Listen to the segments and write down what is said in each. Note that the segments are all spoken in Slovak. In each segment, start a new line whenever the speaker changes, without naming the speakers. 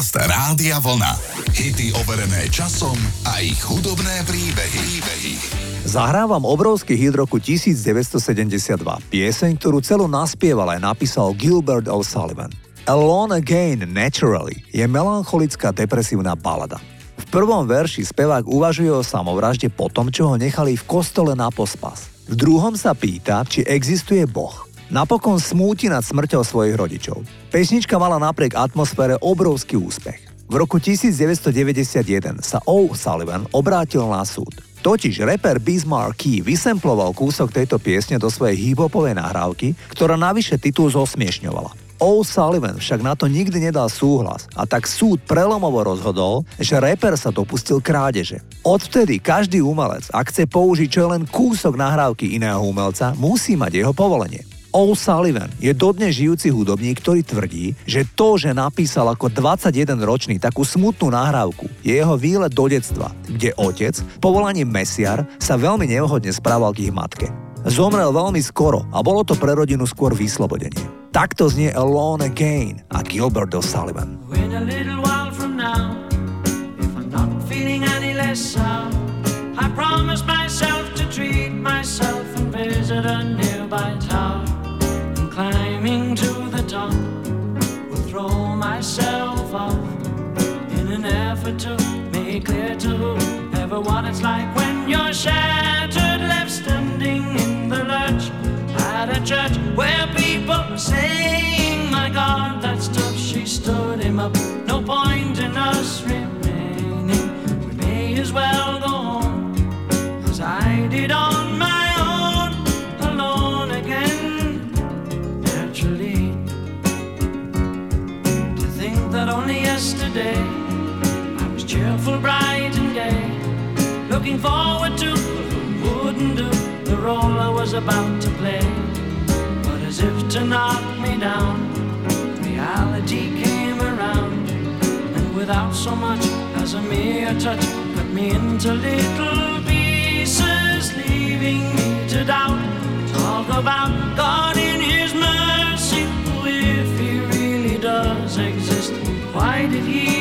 Podcast Rádia Vlna. Hity overené časom a ich hudobné príbehy. príbehy.
Zahrávam obrovský hit roku 1972. Pieseň, ktorú celú naspieval aj napísal Gilbert O'Sullivan. Alone Again Naturally je melancholická depresívna balada. V prvom verši spevák uvažuje o samovražde po tom, čo ho nechali v kostole na pospas. V druhom sa pýta, či existuje Boh. Napokon smúti nad smrťou svojich rodičov. Pesnička mala napriek atmosfére obrovský úspech. V roku 1991 sa O. Sullivan obrátil na súd. Totiž reper Bismarck Key vysemploval kúsok tejto piesne do svojej hip-hopovej nahrávky, ktorá navyše titul zosmiešňovala. Sullivan však na to nikdy nedal súhlas a tak súd prelomovo rozhodol, že reper sa dopustil krádeže. Odvtedy každý umelec, ak chce použiť čo len kúsok nahrávky iného umelca, musí mať jeho povolenie. O'Sullivan je dodnes žijúci hudobník, ktorý tvrdí, že to, že napísal ako 21-ročný takú smutnú nahrávku, je jeho výlet do detstva, kde otec, povolaním mesiar, sa veľmi nevhodne správal k ich matke. Zomrel veľmi skoro a bolo to pre rodinu skôr vyslobodenie. Takto znie Alone Again a Gilbert O'Sullivan. I promise myself to treat myself and visit a nearby town. To make clear to everyone it's like when you're shattered, left standing in the lurch at a church where people are saying, My God, that stuff she stood him up. No point in us remaining. We may as well go on as I did on my. Own, alone again, naturally. To think that only yesterday. Looking forward to who wouldn't do the role I was about to play. But as if to knock me down, reality came around, and without so much as a mere touch, cut me into little pieces, leaving me to doubt. Talk about God in His mercy, if He really does exist. Why did he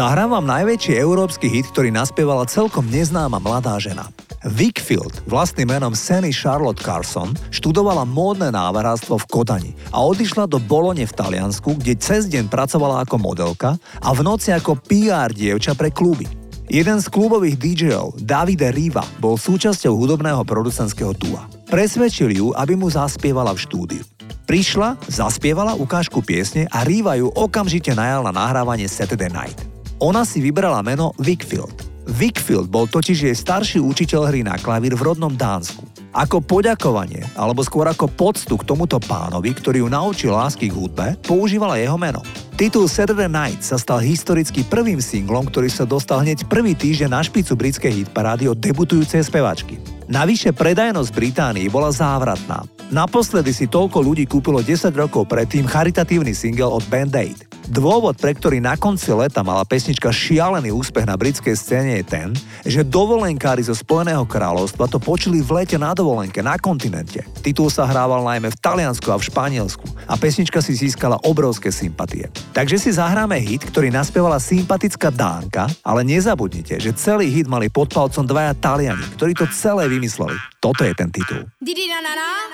Zahrám vám najväčší európsky hit, ktorý naspievala celkom neznáma mladá žena. Wickfield, vlastným menom Sandy Charlotte Carson, študovala módne návrátstvo v Kodani a odišla do Bolone v Taliansku, kde cez deň pracovala ako modelka a v noci ako PR dievča pre kluby. Jeden z klubových DJov, Davide Riva, bol súčasťou hudobného producentského dua. Presvedčil ju, aby mu zaspievala v štúdiu.
Prišla, zaspievala ukážku piesne a Riva ju okamžite najal na nahrávanie Saturday Night. Ona si vybrala meno Wickfield. Wickfield bol totiž jej starší učiteľ hry na klavír v rodnom Dánsku. Ako poďakovanie, alebo skôr ako poctu k tomuto pánovi, ktorý ju naučil lásky k hudbe, používala jeho meno. Titul Saturday Night sa stal historicky prvým singlom, ktorý sa dostal hneď prvý týždeň na špicu britskej hitparády od debutujúcej spevačky. Navyše predajnosť Británii bola závratná. Naposledy si toľko ľudí kúpilo 10 rokov predtým charitatívny single od Band Aid. Dôvod, pre ktorý na konci leta mala pesnička šialený úspech na britskej scéne je ten, že dovolenkári zo Spojeného kráľovstva to počuli v lete na dovolenke na kontinente. Titul sa hrával najmä v Taliansku a v Španielsku a pesnička si získala obrovské sympatie. Takže si zahráme hit, ktorý naspievala sympatická Dánka, ale nezabudnite, že celý hit mali pod palcom dvaja Taliani, ktorí to celé vymysleli. Toto je ten titul. Didi na na na.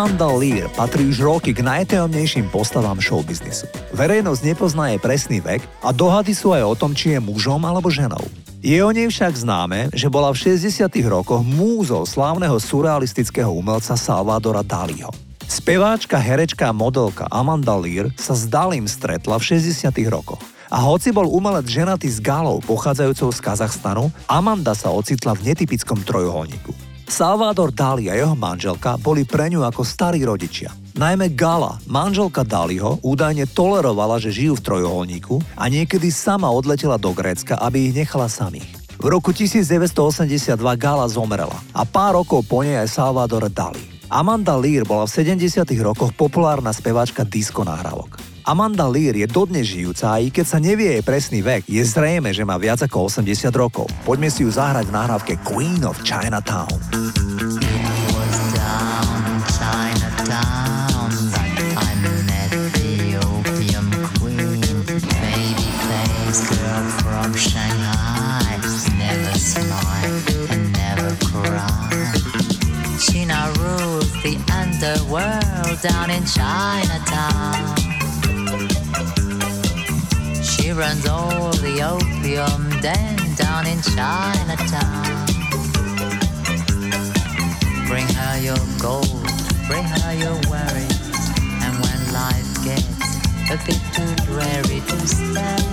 Amanda Lear patrí už roky k najtajomnejším postavám showbiznisu. Verejnosť nepozná jej presný vek a dohady sú aj o tom, či je mužom alebo ženou.
Je o nej však známe, že bola v 60. rokoch múzou slávneho surrealistického umelca Salvadora Daliho. Speváčka, herečka a modelka Amanda Lear sa s Dalim stretla v 60. rokoch. A hoci bol umelec ženatý s Galou pochádzajúcou z Kazachstanu, Amanda sa ocitla v netypickom trojuholníku. Salvador Dali a jeho manželka boli pre ňu ako starí rodičia. Najmä Gala, manželka Daliho, údajne tolerovala, že žijú v trojuholníku a niekedy sama odletela do Grécka, aby ich nechala samých. V roku 1982 Gala zomrela a pár rokov po nej aj Salvador Dali. Amanda Lear bola v 70. rokoch populárna speváčka disco nahrávok. Amanda Lear je dodnes žijúca a i keď sa nevie jej presný vek, je zrejme, že má viac ako 80 rokov. Poďme si ju zahrať v nahrávke Queen of Chinatown. The underworld down in Chinatown. She runs all the opium den down in Chinatown. Bring her your gold, bring her your worries, and when life gets a bit too dreary to stand,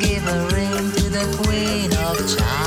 give a ring to the Queen of Chinatown.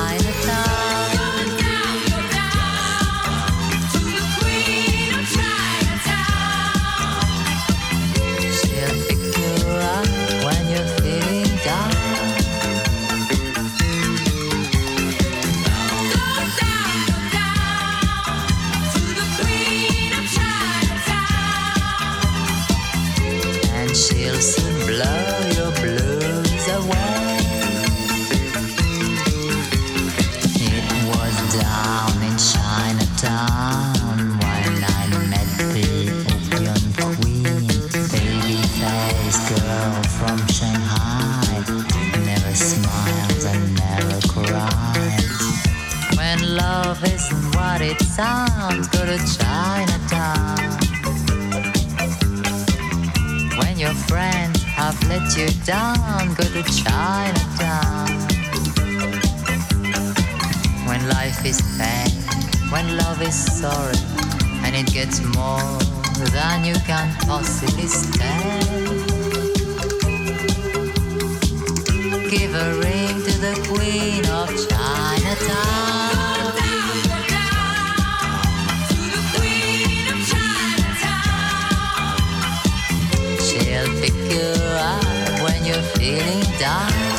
Feeling down.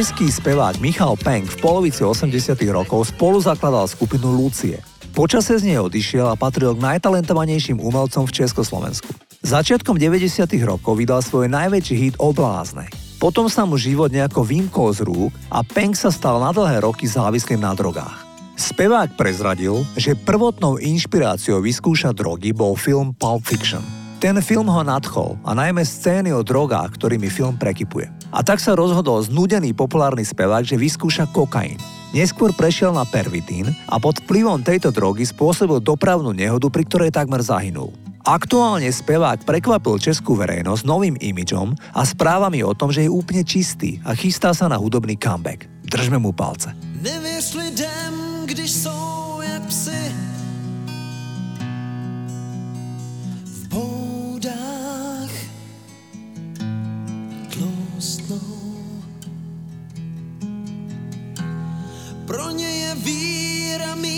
Český spevák Michal Peng v polovici 80 rokov spolu zakladal skupinu Lucie.
Počase z nej odišiel a patril k najtalentovanejším umelcom v Československu. Začiatkom 90. rokov vydal svoj najväčší hit Oblázne. Potom sa mu život nejako vymkol z rúk a Peng sa stal na dlhé roky závislým na drogách. Spevák prezradil, že prvotnou inšpiráciou vyskúšať drogy bol film Pulp Fiction. Ten film ho nadchol a najmä scény o drogách, ktorými film prekypuje. A tak sa rozhodol znudený populárny spevák, že vyskúša kokain. Neskôr prešiel na pervitín a pod vplyvom tejto drogy spôsobil dopravnú nehodu, pri ktorej takmer zahynul. Aktuálne spevák prekvapil českú verejnosť novým imidžom a správami o tom, že je úplne čistý a chystá sa na hudobný comeback. Držme mu palce. Nevěř lidem, když jsou Pro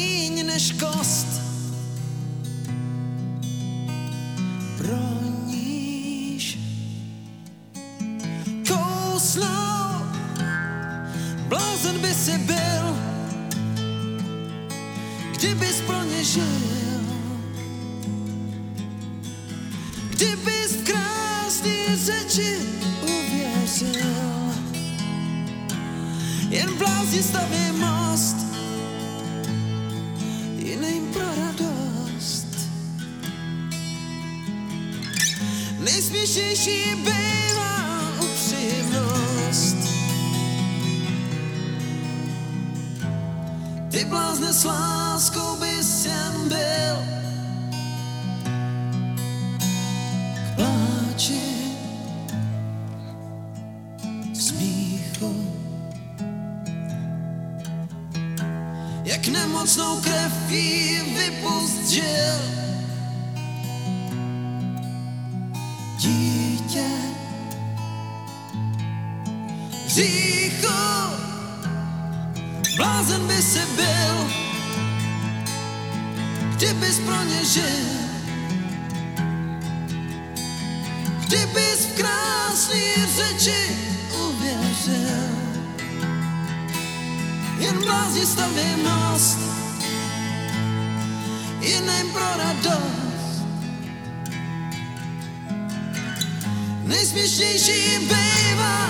kdybys pro ně žil. Kdybys v krásný řeči uvěřil. Jen blázni staví most, jiným pro radost. Nejsměšnější bývá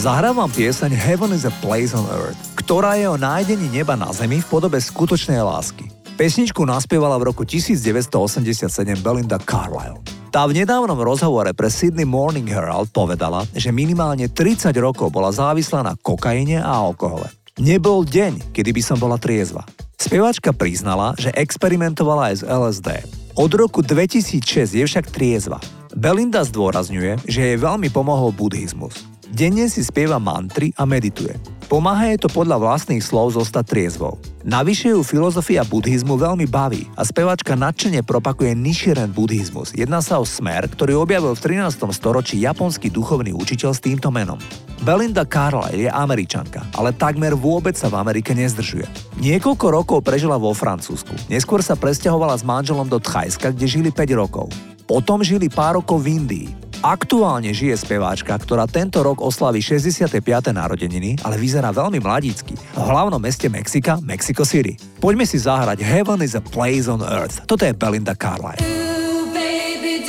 upřímnost. Zahrávam pieseň Heaven is a Place on Earth, ktorá je o nájdení neba na Zemi v podobe skutočnej lásky. Pesničku naspievala v roku 1987 Belinda Carlisle. Tá v nedávnom rozhovore pre Sydney Morning Herald povedala, že minimálne 30 rokov bola závislá na kokaine a alkohole. Nebol deň, kedy by som bola triezva. Spevačka priznala, že experimentovala aj z LSD.
Od roku 2006 je však triezva. Belinda zdôrazňuje, že jej veľmi pomohol buddhizmus. Denne si spieva mantry a medituje. Pomáha jej to podľa vlastných slov zostať triezvou. Navyše ju filozofia buddhizmu veľmi baví a spevačka nadšene propakuje Nichiren buddhizmus. Jedná sa o smer, ktorý objavil v 13. storočí japonský duchovný učiteľ s týmto menom. Belinda Carlyle je američanka, ale takmer vôbec sa v Amerike nezdržuje. Niekoľko rokov prežila vo Francúzsku. Neskôr sa presťahovala s manželom do Thajska, kde žili 5 rokov. Potom žili pár rokov v Indii. Aktuálne žije speváčka, ktorá tento rok oslaví 65. narodeniny, ale vyzerá veľmi mladícky. V hlavnom meste Mexika, Mexico City. Poďme si zahrať Heaven is a place on earth. Toto je Belinda Carlisle. Ooh, baby,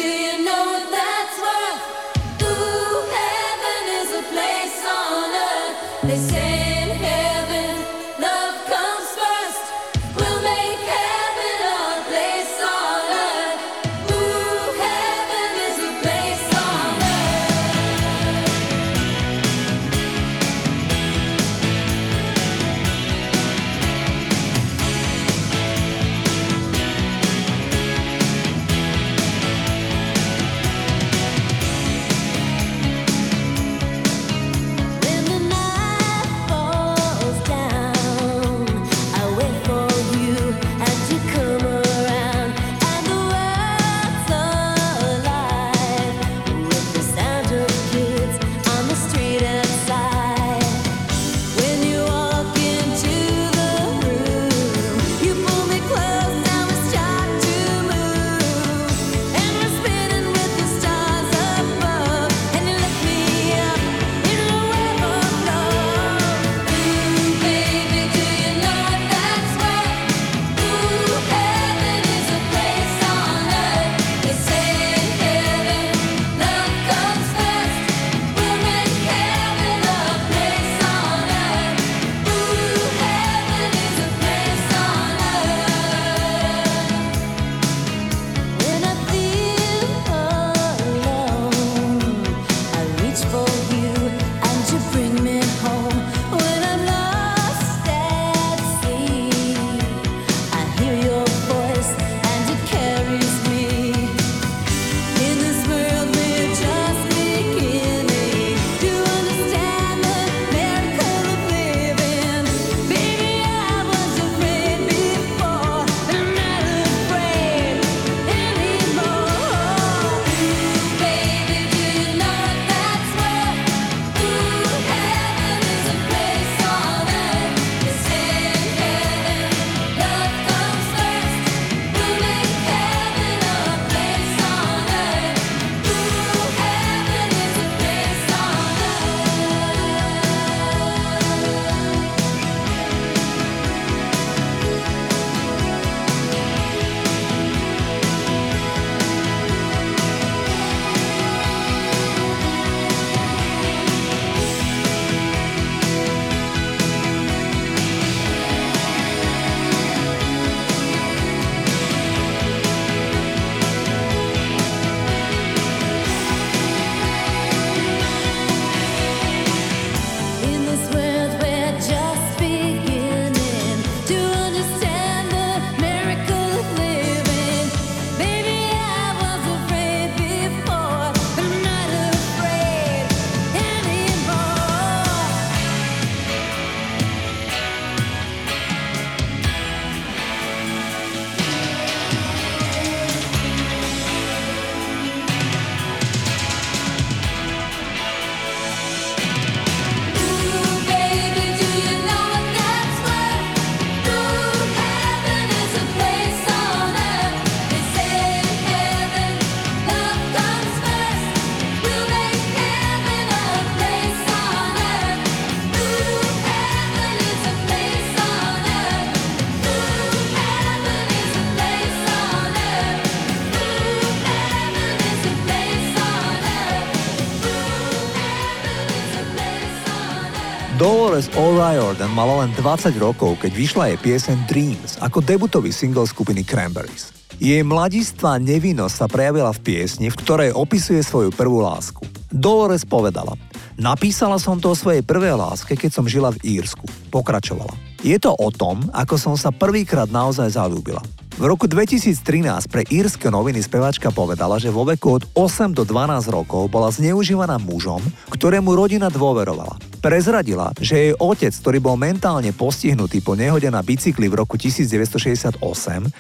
Dolores O'Riordan mala len 20 rokov, keď vyšla jej piesen Dreams ako debutový single skupiny Cranberries. Jej mladistvá nevinnosť sa prejavila v piesni, v ktorej opisuje svoju prvú lásku. Dolores povedala, napísala som to o svojej prvej láske, keď som žila v Írsku. Pokračovala. Je to o tom, ako som sa prvýkrát naozaj zalúbila. V roku 2013 pre írske noviny speváčka povedala, že vo veku od 8 do 12 rokov bola zneužívaná mužom, ktorému rodina dôverovala. Prezradila, že jej otec, ktorý bol mentálne postihnutý po nehode na bicykli v roku 1968,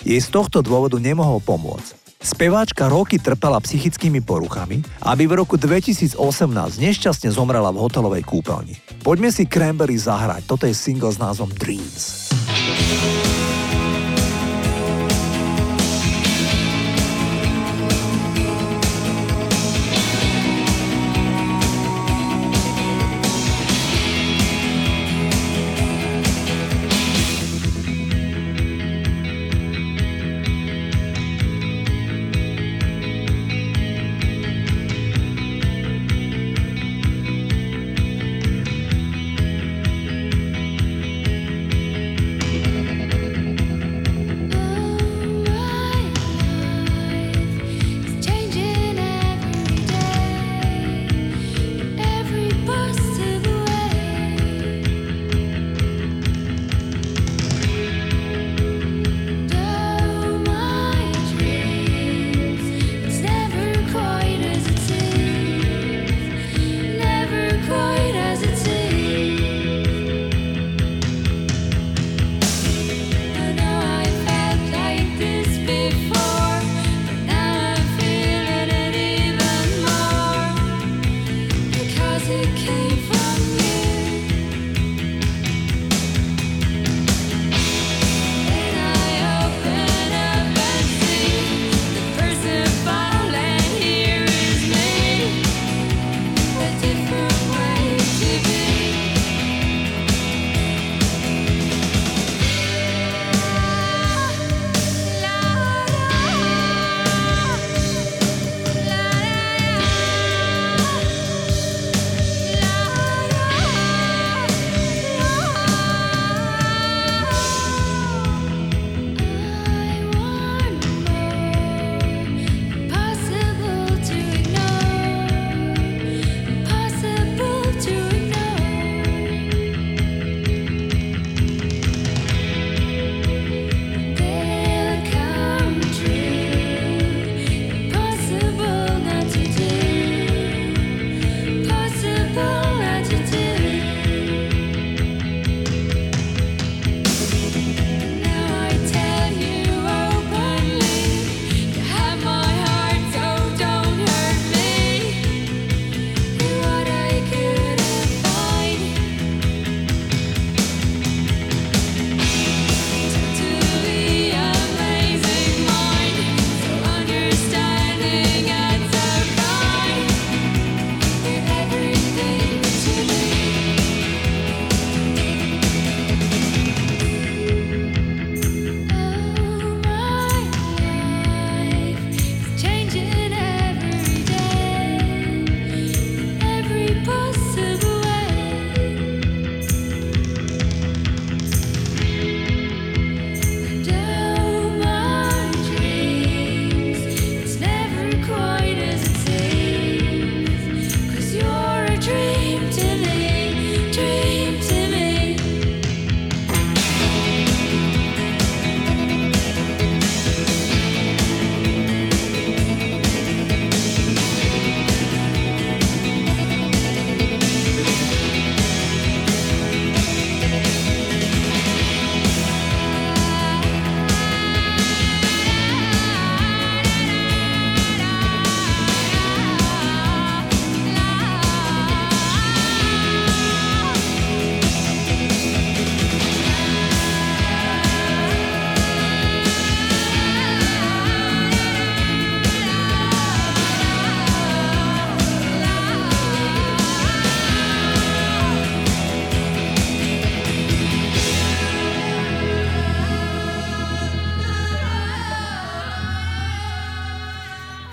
jej z tohto dôvodu nemohol pomôcť. Speváčka roky trpela psychickými poruchami, aby v roku 2018 nešťastne zomrela v hotelovej kúpeľni. Poďme si Cranberry zahrať, toto je single s názvom Dreams.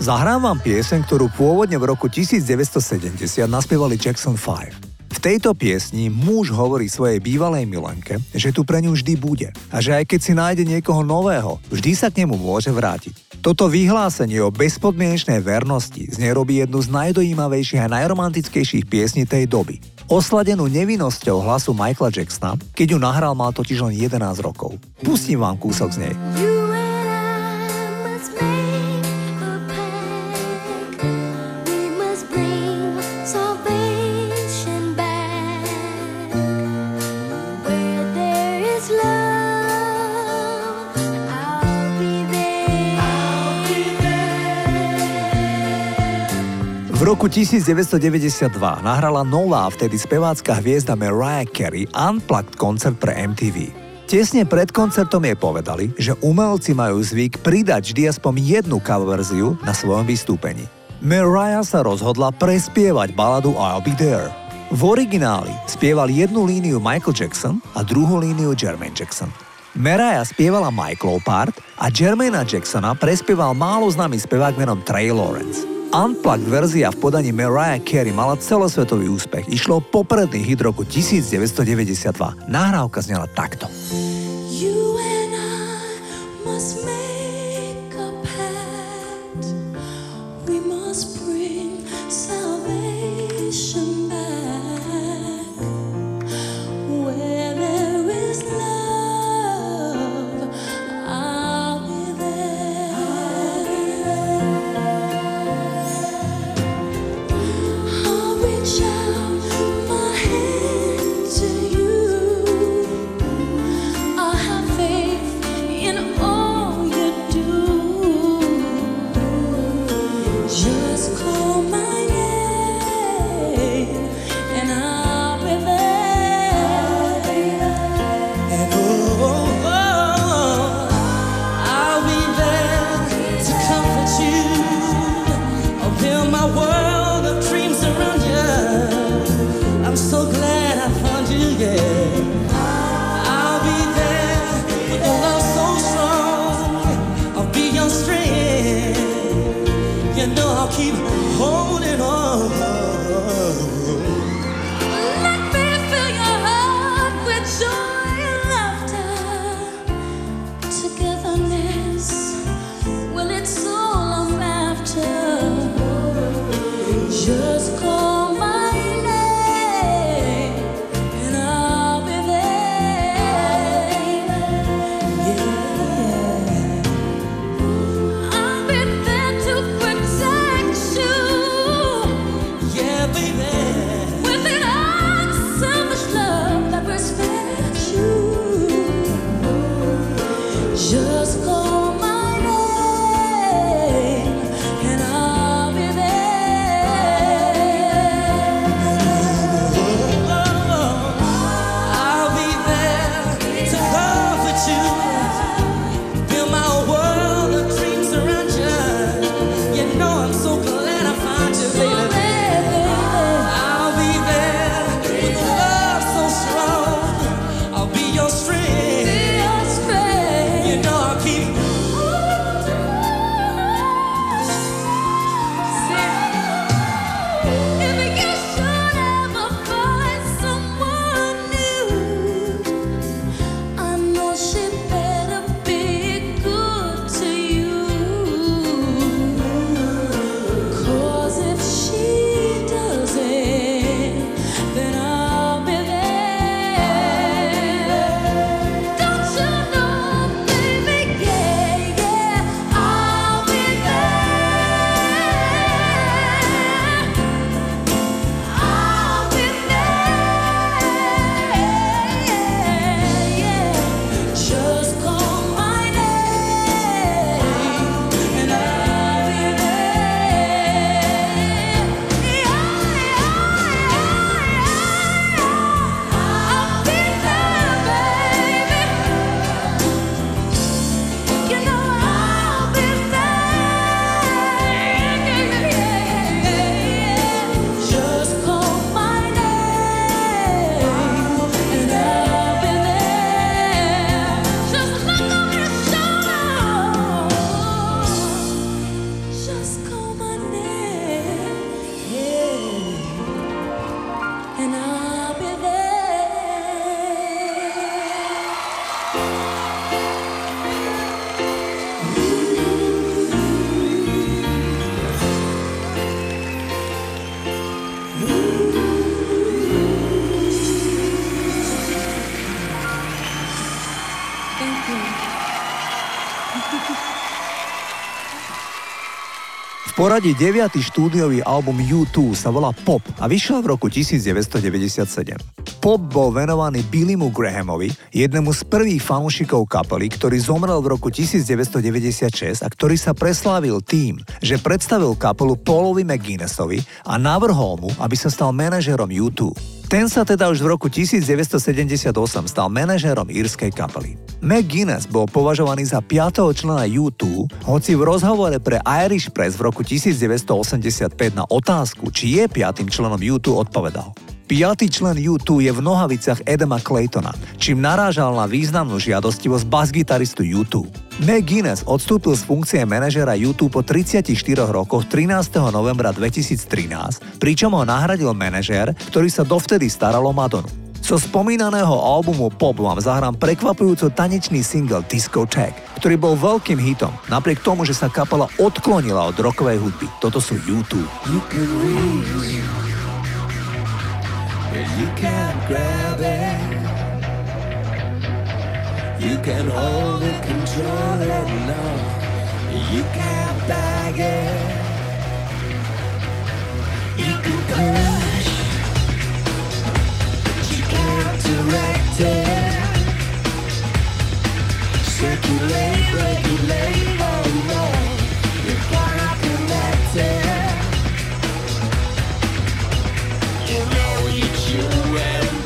Zahrám vám pieseň, ktorú pôvodne v roku 1970 naspievali Jackson 5. V tejto piesni muž hovorí svojej bývalej milenke, že tu pre ňu vždy bude a že aj keď si nájde niekoho nového, vždy sa k nemu môže vrátiť. Toto vyhlásenie o bezpodmienečnej vernosti z nej robí jednu z najdojímavejších a najromantickejších piesní tej doby. Osladenú nevinnosťou hlasu Michaela Jacksona, keď ju nahral mal totiž len 11 rokov. Pustím vám kúsok z nej. Roku 1992 nahrala nová vtedy spevácka hviezda Mariah Carey Unplugged koncert pre MTV. Tesne pred koncertom jej povedali, že umelci majú zvyk pridať vždy aspoň jednu cover verziu na svojom vystúpení. Mariah sa rozhodla prespievať baladu I'll Be There. V origináli spieval jednu líniu Michael Jackson a druhú líniu Jermaine Jackson. Mariah spievala Michaelov part a Jermaina Jacksona prespieval málo známy spevák menom Trey Lawrence. Unplugged verzia v podaní Mariah Carey mala celosvetový úspech. Išlo popredný hit roku 1992. Nahrávka znela takto. You to
poradí 9. štúdiový album U2 sa volá Pop a vyšiel v roku 1997. Pop bol venovaný Billymu Grahamovi, jednému z prvých fanúšikov kapely, ktorý zomrel v roku 1996 a ktorý sa preslávil tým, že predstavil kapelu Paulovi McGuinnessovi a navrhol mu, aby sa stal manažerom U2. Ten sa teda už v roku 1978 stal manažérom írskej kapely. McGuinness bol považovaný za 5. člena U2, hoci v rozhovore pre Irish Press v roku 1985 na otázku, či je piatým členom U2 odpovedal. Piatý člen U2 je v nohavicách Edema Claytona, čím narážal na významnú žiadostivosť bas-gitaristu U2. McGuinness odstúpil z funkcie manažera U2 po 34 rokoch 13. novembra 2013, pričom ho nahradil manažér, ktorý sa dovtedy staral o Madonu. Zo spomínaného albumu Pop vám zahrám prekvapujúco tanečný single Disco Tag, ktorý bol veľkým hitom, napriek tomu, že sa kapela odklonila od rokovej hudby. Toto sú YouTube. You you can grab it. You can hold it, control it, no. You can't bag it. You can crush. You can't direct it. Circulate, regulate, oh no. You know reach you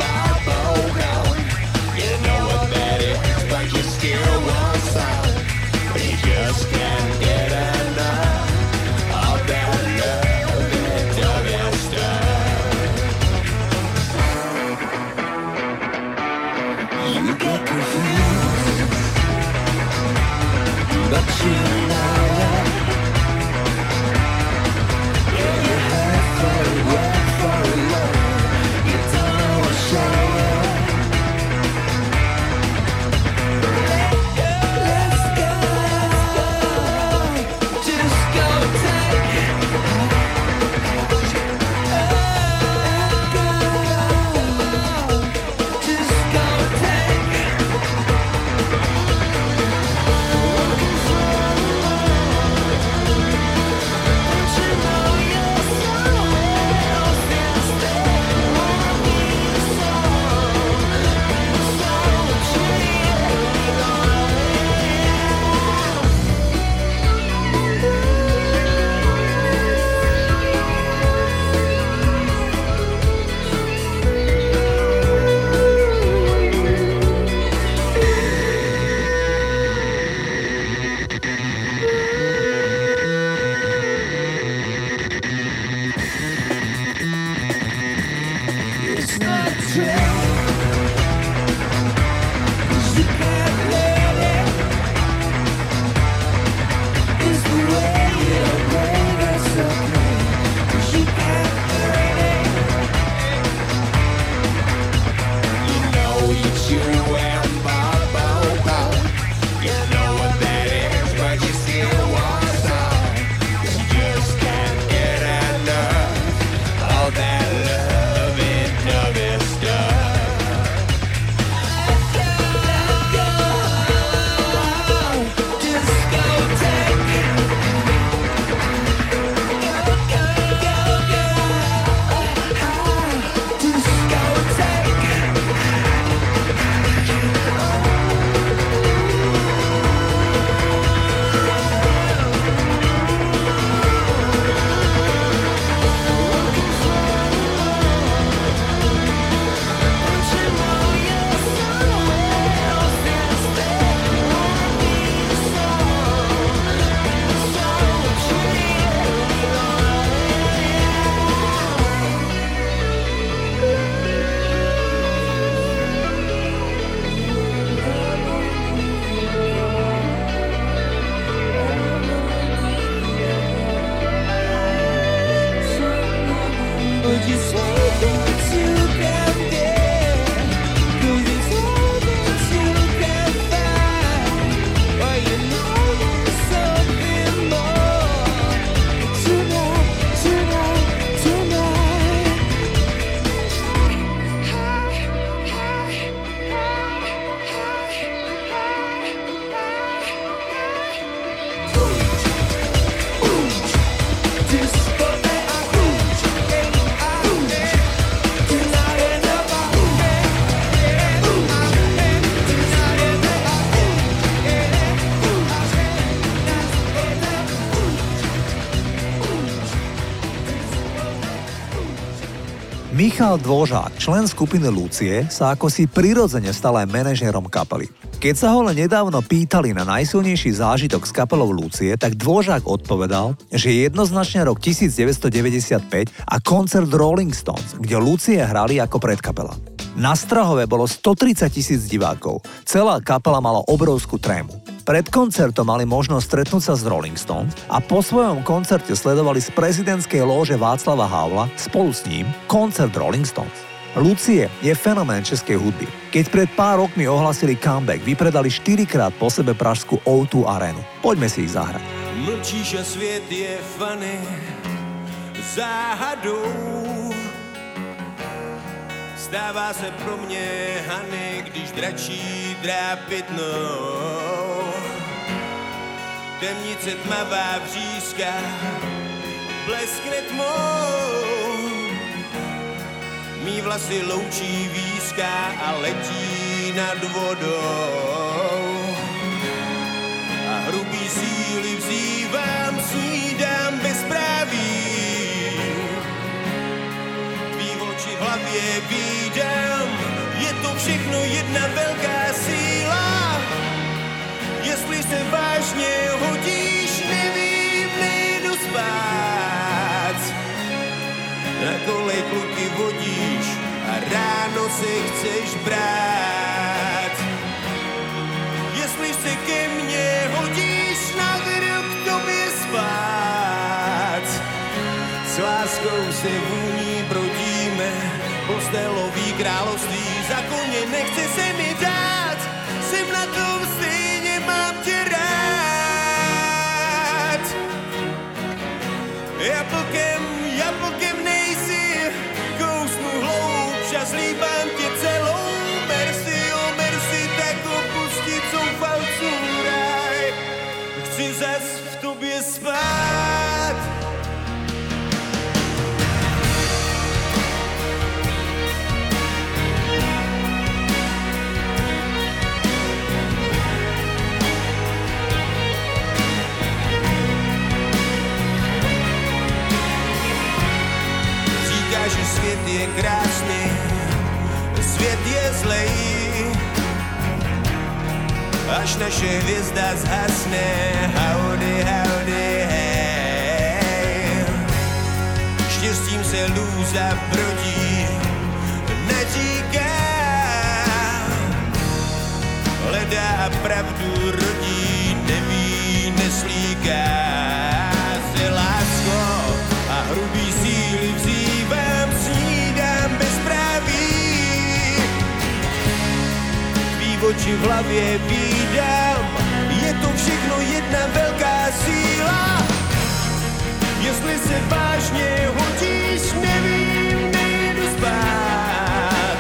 Michal Dvožák, člen skupiny Lucie, sa ako si prirodzene stal aj manažérom kapely. Keď sa ho len nedávno pýtali na najsilnejší zážitok s kapelou Lucie, tak Dvožák odpovedal, že je jednoznačne rok 1995 a koncert Rolling Stones, kde Lucie hrali ako predkapela. Na Strahove bolo 130 tisíc divákov. Celá kapela mala obrovskú trému. Pred koncertom mali možnosť stretnúť sa s Rolling Stones a po svojom koncerte sledovali z prezidentskej lóže Václava Havla spolu s ním koncert Rolling Stones. Lucie je fenomén českej hudby. Keď pred pár rokmi ohlasili comeback, vypredali 4 krát po sebe pražskú O2 arenu. Poďme si ich zahrať. Mlčíš a svět je fany záhadou Stává se pro mě Hany, když dračí drápitnou. Temnice tmavá vřízka bleskne tmou. Mí vlasy loučí výzka a letí nad vodou. A hrubý síly vzývám, snídám v hlavě vídem, je to všechno jedna velká síla. Jestli se vážně hodíš, nevím, nejdu spát. Na kolej kluky vodíš a ráno se chceš brát. Jestli se ke mně hodíš, na k tobě spát. S láskou se vůní postelový království, za koně nechce se mi krásný, svět je zlej. Až naše hvězda zhasne, howdy, howdy, hej. Štěstím se lůza brodí, neříká. Hledá pravdu rodí, neví, neslíká. Oči v hlavě vídám, je to všechno jedna velká síla. Jestli se vážně hodíš, nevím, nejdu spát.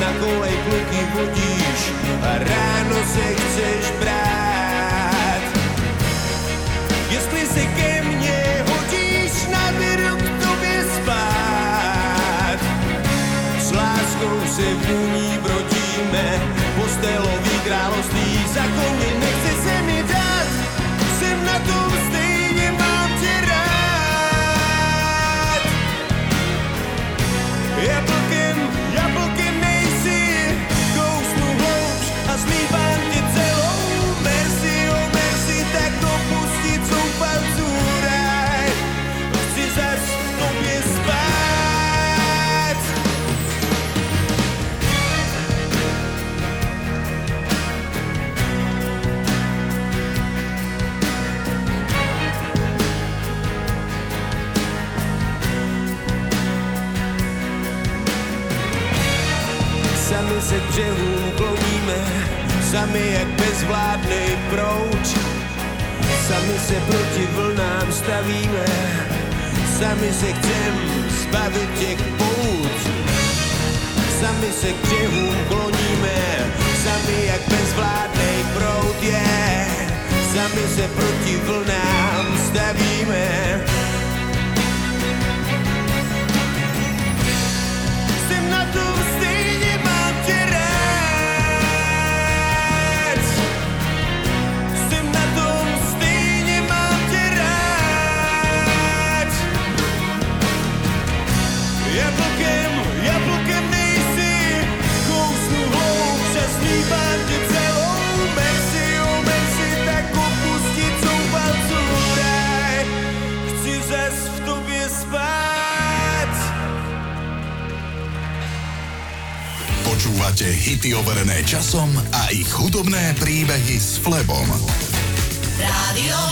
Na kolej kluky vodíš a ráno se chceš brát. man sami se chcem zbavit těch pout. Sami se k břehům kloníme, sami jak bezvládný prout je. Sami se proti vlnám stavíme,
Počúvate hity overené časom a ich hudobné príbehy s Flebom.
Rádio.